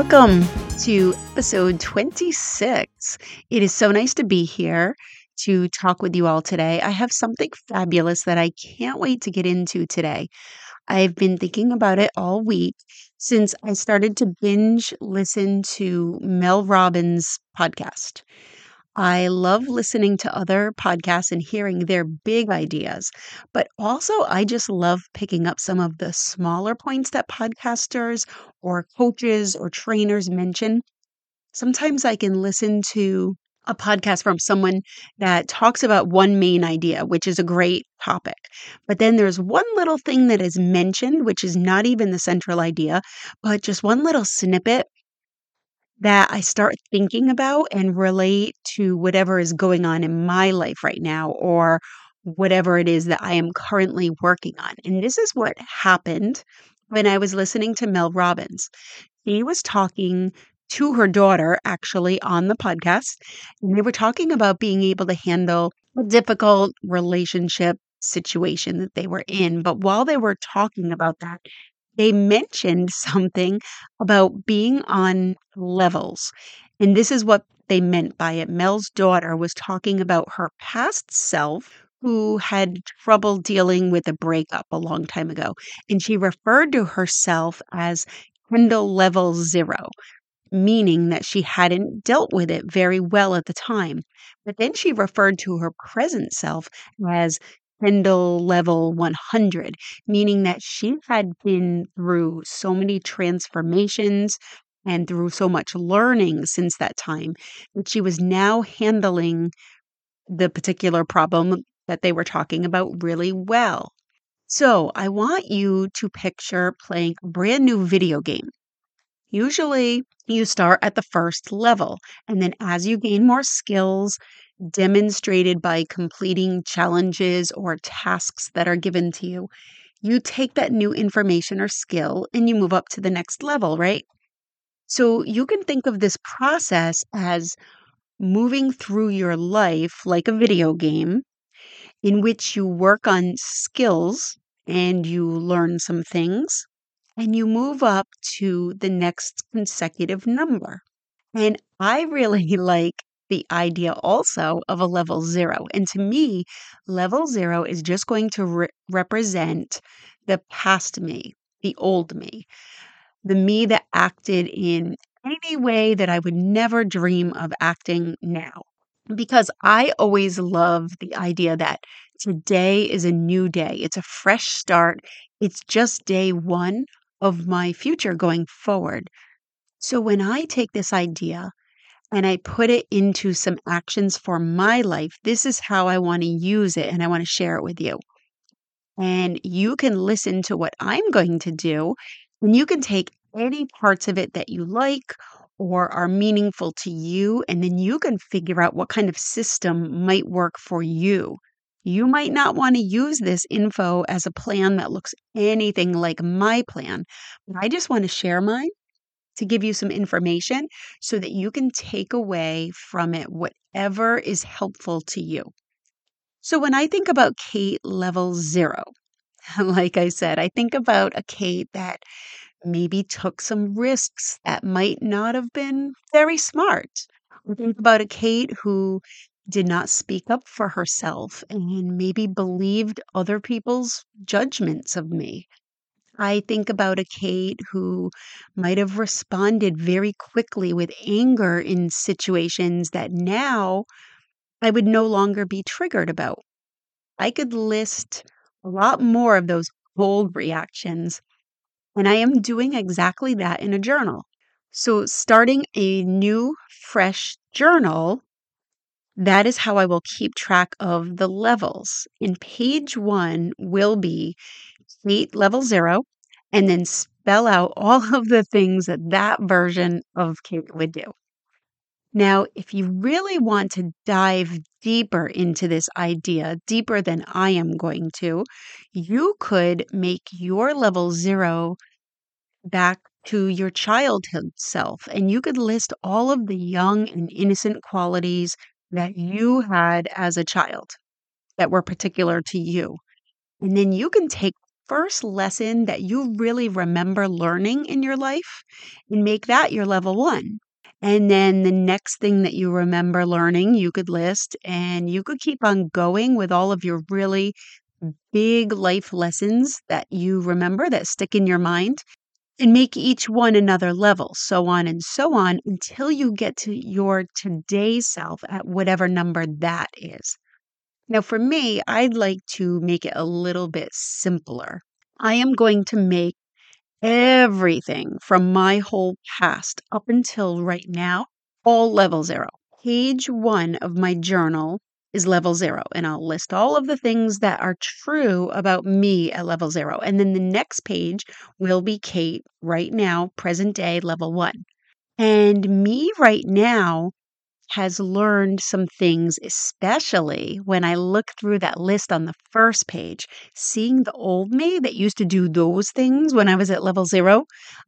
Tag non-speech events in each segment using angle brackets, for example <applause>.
Welcome to episode 26. It is so nice to be here to talk with you all today. I have something fabulous that I can't wait to get into today. I've been thinking about it all week since I started to binge listen to Mel Robbins' podcast. I love listening to other podcasts and hearing their big ideas, but also I just love picking up some of the smaller points that podcasters or coaches or trainers mention. Sometimes I can listen to a podcast from someone that talks about one main idea, which is a great topic. But then there's one little thing that is mentioned, which is not even the central idea, but just one little snippet that I start thinking about and relate to whatever is going on in my life right now or whatever it is that I am currently working on. And this is what happened when I was listening to Mel Robbins. He was talking to her daughter actually on the podcast, and they were talking about being able to handle a difficult relationship situation that they were in. But while they were talking about that, they mentioned something about being on levels. And this is what they meant by it. Mel's daughter was talking about her past self who had trouble dealing with a breakup a long time ago. And she referred to herself as Kendall level zero, meaning that she hadn't dealt with it very well at the time. But then she referred to her present self as Kendall level 100, meaning that she had been through so many transformations and through so much learning since that time that she was now handling the particular problem that they were talking about really well. So, I want you to picture playing a brand new video game. Usually, you start at the first level, and then as you gain more skills demonstrated by completing challenges or tasks that are given to you, you take that new information or skill and you move up to the next level, right? So you can think of this process as moving through your life like a video game in which you work on skills and you learn some things and you move up to the next consecutive number. And I really <laughs> like the idea also of a level zero. And to me, level zero is just going to re- represent the past me, the old me, the me that acted in any way that I would never dream of acting now. Because I always love the idea that today is a new day, it's a fresh start, it's just day one of my future going forward. So when I take this idea and I put it into some actions for my life. This is how I want to use it and I want to share it with you. And you can listen to what I'm going to do and you can take any parts of it that you like or are meaningful to you and then you can figure out what kind of system might work for you. You might not want to use this info as a plan that looks anything like my plan, but I just want to share mine to give you some information so that you can take away from it whatever is helpful to you. So, when I think about Kate level zero, <laughs> like I said, I think about a Kate that maybe took some risks that might not have been very smart. I think about a Kate who did not speak up for herself and maybe believed other people's judgments of me. I think about a Kate who might have responded very quickly with anger in situations that now I would no longer be triggered about. I could list a lot more of those cold reactions, and I am doing exactly that in a journal. So, starting a new, fresh journal, that is how I will keep track of the levels. And page one will be Kate level zero, and then spell out all of the things that that version of Kate would do. Now, if you really want to dive deeper into this idea, deeper than I am going to, you could make your level zero back to your childhood self. And you could list all of the young and innocent qualities that you had as a child that were particular to you. And then you can take first lesson that you really remember learning in your life and make that your level one. And then the next thing that you remember learning, you could list and you could keep on going with all of your really big life lessons that you remember that stick in your mind and make each one another level, so on and so on until you get to your today self at whatever number that is. Now, for me, I'd like to make it a little bit simpler. I am going to make everything from my whole past up until right now all level zero. Page one of my journal is level zero, and I'll list all of the things that are true about me at level zero. And then the next page will be Kate right now, present day, level one. And me right now has learned some things, especially when I look through that list on the first page, seeing the old me that used to do those things when I was at level zero.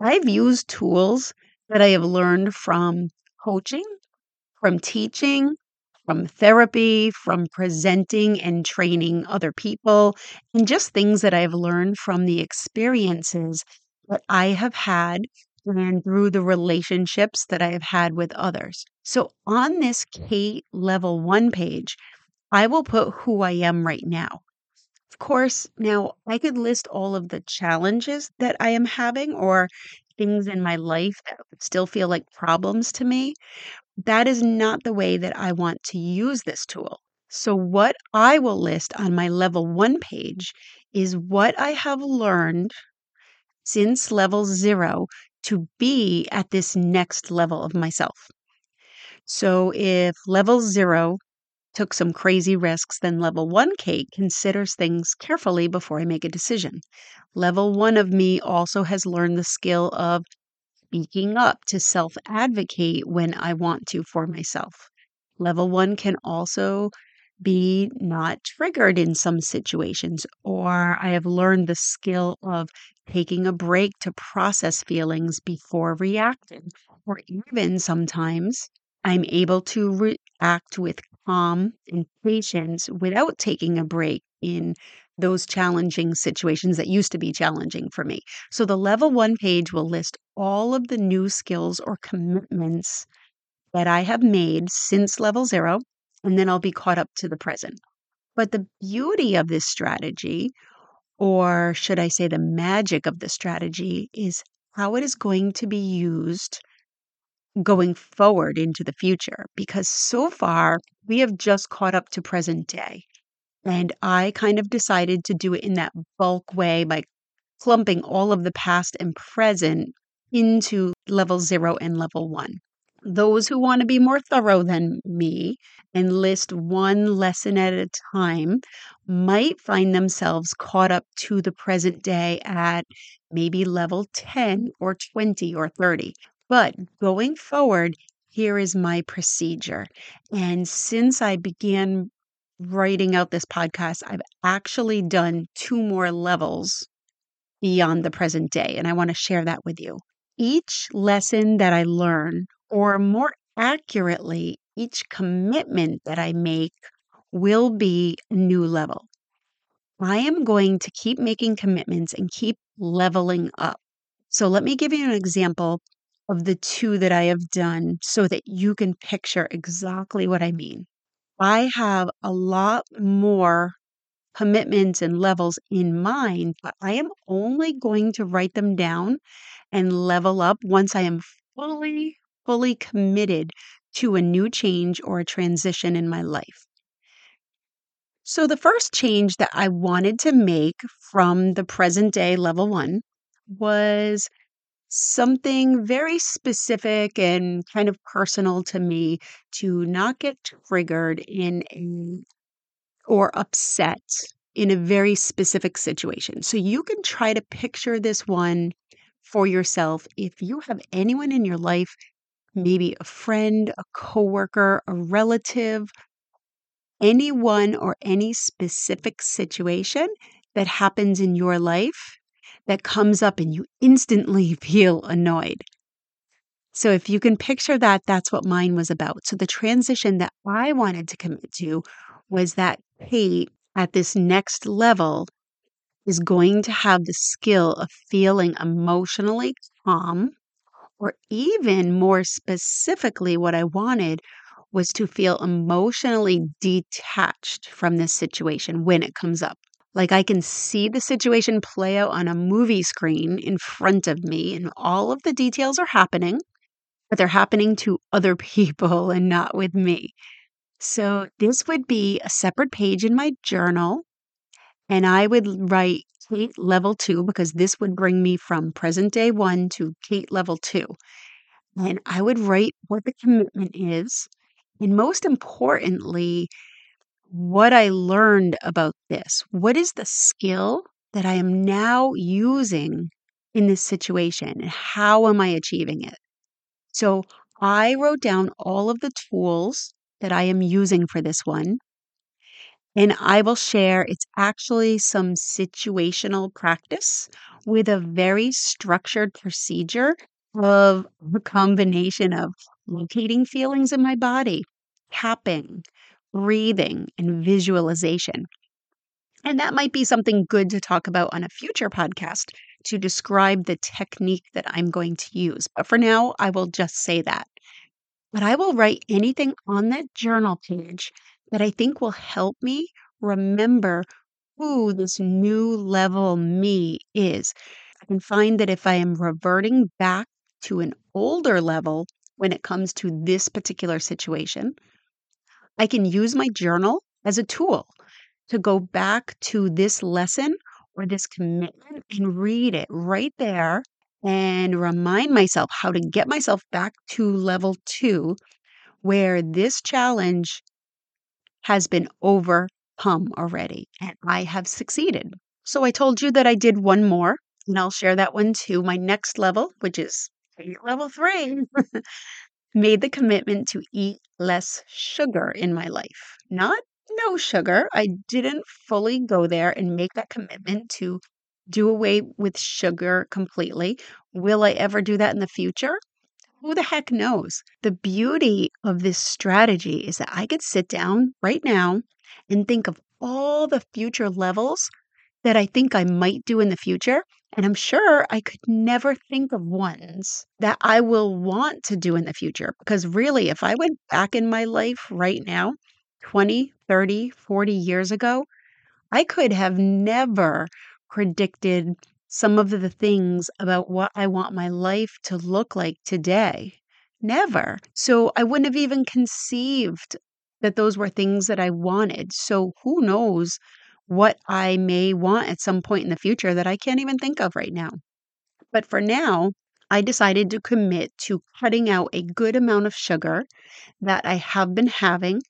I've used tools that I have learned from coaching, from teaching, from therapy, from presenting and training other people, and just things that I've learned from the experiences that I have had and through the relationships that I have had with others. So on this Kate level one page, I will put who I am right now. Of course, now I could list all of the challenges that I am having or things in my life that still feel like problems to me. That is not the way that I want to use this tool. So, what I will list on my level one page is what I have learned since level zero to be at this next level of myself. So if level zero took some crazy risks, then level one Kate considers things carefully before I make a decision. Level one of me also has learned the skill of speaking up to self advocate when I want to for myself. Level one can also be not triggered in some situations, or I have learned the skill of taking a break to process feelings before reacting, or even sometimes I'm able to react with calm and patience without taking a break in those challenging situations that used to be challenging for me. So the level one page will list all of the new skills or commitments that I have made since level zero, and then I'll be caught up to the present. But the beauty of this strategy or should I say the magic of the strategy, is how it is going to be used going forward into the future. Because so far, we have just caught up to present day. And I kind of decided to do it in that bulk way by clumping all of the past and present into level zero and level one. Those who want to be more thorough than me and list one lesson at a time might find themselves caught up to the present day at maybe level 10 or 20 or 30. But going forward, here is my procedure. And since I began writing out this podcast, I've actually done two more levels beyond the present day. And I want to share that with you. Each lesson that I learn or more accurately, each commitment that I make will be a new level. I am going to keep making commitments and keep leveling up. So, let me give you an example of the two that I have done so that you can picture exactly what I mean. I have a lot more commitments and levels in mind, but I am only going to write them down and level up once I am fully fully committed to a new change or a transition in my life. So, the first change that I wanted to make from the present day level one was something very specific and kind of personal to me to not get triggered in a or upset in a very specific situation. So you can try to picture this one for yourself if you have anyone in your life maybe a friend, a coworker, a relative, anyone or any specific situation that happens in your life that comes up and you instantly <laughs> feel annoyed. So, if you can picture that, that's what mine was about. So, the transition that I wanted to commit to was that Kate at this next level is going to have the skill of feeling emotionally calm, or even more specifically, what I wanted was to feel emotionally detached from this situation when it comes up. Like I can see the situation play out on a movie screen in front of me, and all of the details are happening, but they're happening to <laughs> other people and not with me. So this would be a separate page in my journal, and I would write Kate level two because this would bring me from present day one to Kate level two. And I would write what the commitment is. And most importantly, what I learned about this. What is the skill that I am now using in this situation? And how am I achieving it? So I wrote down all of the tools that I am using for this one. And I will share it's actually some situational practice with a very structured procedure of a combination of locating feelings in my body, tapping, breathing, and visualization. And that might be something good to talk about on a future podcast to describe the technique that I'm going to use. But for now, I will just say that. But I will write anything on that journal page that I think will help me remember who this new level me is. I can find that if I am reverting back to an older level when it comes to this particular situation, I can use my journal as a tool to go back to this lesson or this commitment and read it right there and remind myself how to get myself back to level two, where this challenge has been overcome already and I have succeeded. So I told you that I did one more, and I'll share that one too. My next level, which is level three, <laughs> made the commitment to eat less sugar in my life. Not no sugar. I didn't fully go there and make that commitment to do away with sugar completely. Will I ever do that in the future? Who the heck knows? The beauty of this strategy is that I could sit down right now and think of all the future levels that I think I might do in the future. And I'm sure I could never think of ones that I will want to do in the future. Because really, if I went back in my life right now, 20, 30, 40 years ago, I could have never predicted some of the things about what I want my life to look like today. Never. So I wouldn't have even conceived that those were things that I wanted. So who knows what I may want at some point in the future that I can't even think of right now. But for now, I decided to commit to cutting out a good amount of sugar that I have been having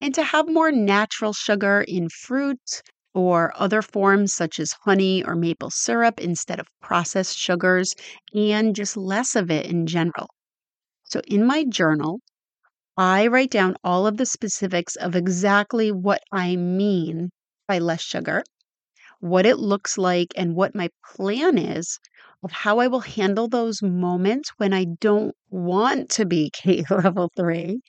and to have more natural sugar in fruit or other forms such as honey or maple syrup instead of processed sugars and just less of it in general. So in my journal, I write down all of the specifics of exactly what I mean by less sugar, what it looks like, and what my plan is of how I will handle those moments when I don't want to be <laughs> K level three.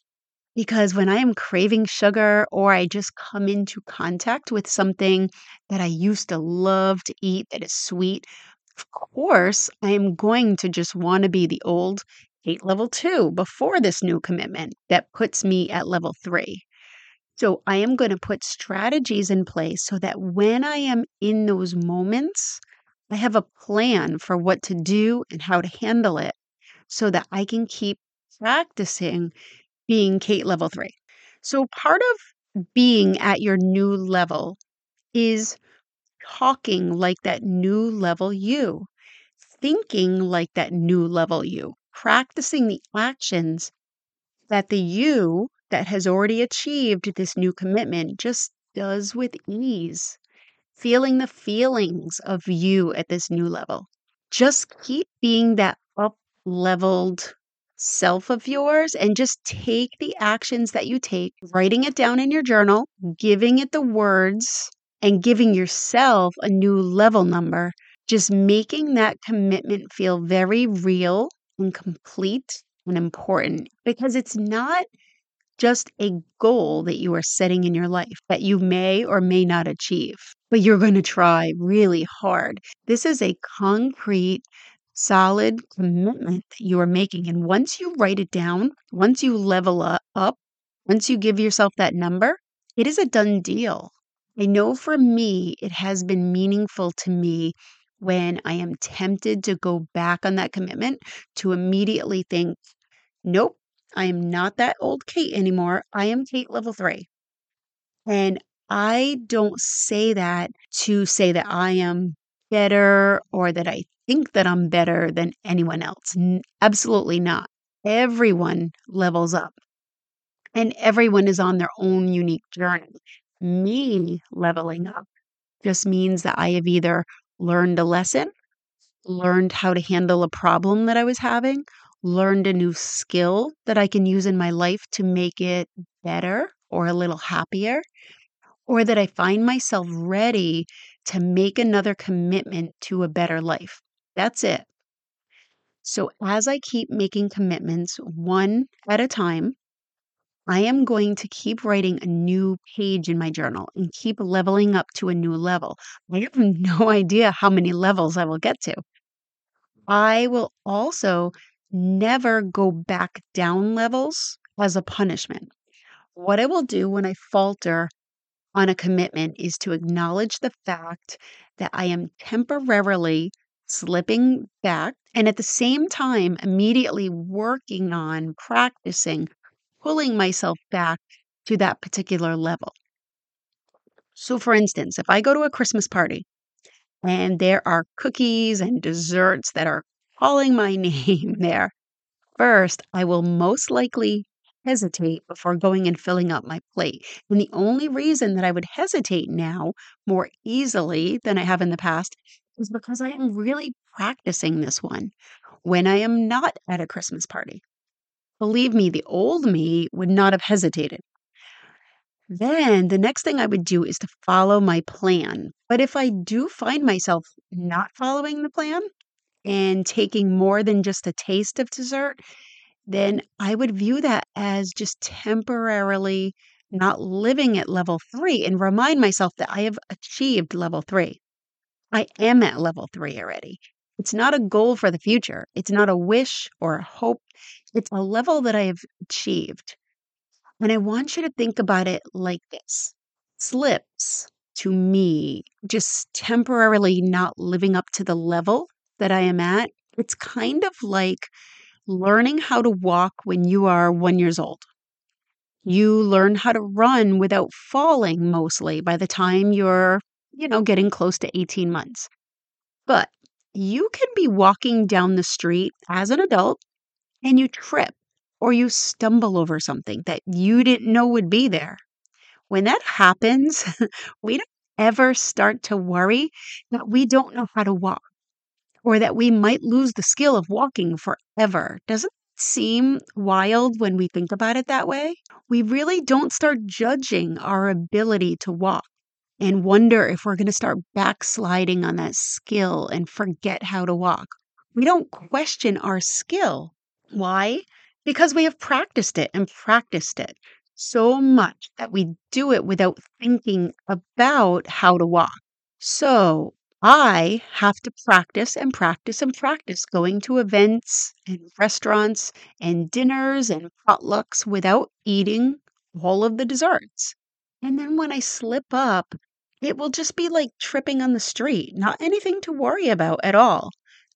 Because when I am craving sugar or I just come into contact with something that I used to love to eat that is sweet, of course, I am going to just want to be the old Kate level two before this new commitment that puts me at level three. So I am going to put strategies in place so that when I am in those moments, I have a plan for what to do and how to handle it so that I can keep practicing being Kate level three. So part of being at your new level is talking like that new level you, thinking like that new level you, practicing the actions that the you that has already achieved this new commitment just does with ease. Feeling the feelings of you at this new level. Just keep being that up leveled self of yours and just take the actions that you take, writing it down in your journal, giving it the words, and giving yourself a new level number. Just making that commitment feel very real and complete and important because it's not just a goal that you are setting in your life that you may or may not achieve, but you're going to try really hard. This is a concrete, solid commitment that you are making. And once you write it down, once you level up, once you give yourself that number, it is a done deal. I know for me, it has been meaningful to me when I am tempted to go back on that commitment to immediately think, nope, I am not that old Kate anymore. I am Kate level three. And I don't say that to say that I am better or that I think that I'm better than anyone else. N- absolutely not. Everyone levels up and everyone is on their own unique journey. Me leveling up just means that I have either learned a lesson, learned how to handle a problem that I was having, learned a new skill that I can use in my life to make it better or a little happier, or that I find myself ready to make another commitment to a better life. That's it. So, as I keep making commitments one at a time, I am going to keep writing a new page in my journal and keep leveling up to a new level. I have <laughs> no idea how many levels I will get to. I will also never go back down levels as a punishment. What I will do when I falter on a commitment is to acknowledge the fact that I am temporarily slipping back and at the same time immediately working on practicing pulling myself back to that particular level. So, for instance, if I go to a Christmas party and there are cookies and desserts that are calling my <laughs> name there, first, I will most likely hesitate before going and filling up my plate. And the only reason that I would hesitate now more easily than I have in the past is because I am really practicing this one when I am not at a Christmas party. Believe me, the old me would not have hesitated. Then the next thing I would do is to follow my plan. But if I do find myself not following the plan and taking more than just a taste of dessert, then I would view that as just temporarily not living at level three and remind myself that I have achieved level three. I am at level three already. It's not a goal for the future. It's not a wish or a hope. It's a level that I have achieved. And I want you to think about it like this slips to me, just temporarily not living up to the level that I am at. It's kind of like learning how to walk when you are one years old. You learn how to run without falling mostly by the time you're, you know, getting close to 18 months. But you can be walking down the street as an adult and you trip or you stumble over something that you didn't know would be there. When that happens, <laughs> we don't ever start to worry that we don't know how to walk or that we might lose the skill of walking forever. Doesn't it seem wild when we think about it that way? We really don't start judging our ability to walk and wonder if we're going to start backsliding on that skill and forget how to walk. We don't question our skill. Why? Because we have practiced it and practiced it so much that we do it without thinking about how to walk. So I have to practice and practice and practice going to events and restaurants and dinners and potlucks without eating all of the desserts. And then when I slip up, it will just be like tripping on the street, not anything to worry about at all.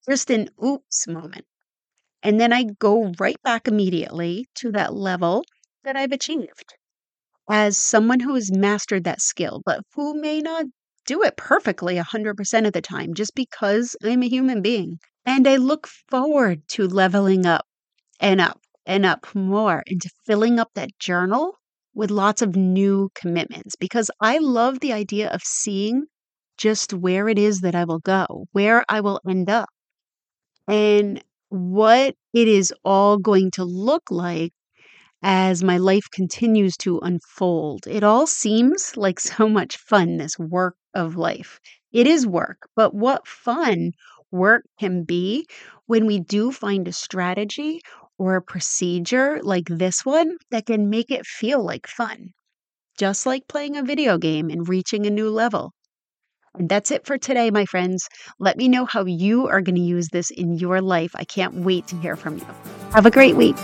Just an oops moment. And then I go right back immediately to that level that I've achieved as someone who has mastered that skill, but who may not do it perfectly 100% of the time just because I'm a human being. And I look forward to leveling up and up and up more into filling up that journal with lots of new commitments because I love the idea of seeing just where it is that I will go, where I will end up, and what it is all going to look like as my life continues to unfold. It all seems like <laughs> so much fun, this work of life. It is work, but what fun work can be when we do find a strategy or a procedure like this one that can make it feel like fun, just like playing a video game and reaching a new level. And that's it for today, my friends. Let me know how you are going to use this in your life. I can't wait to hear from you. Have a great week.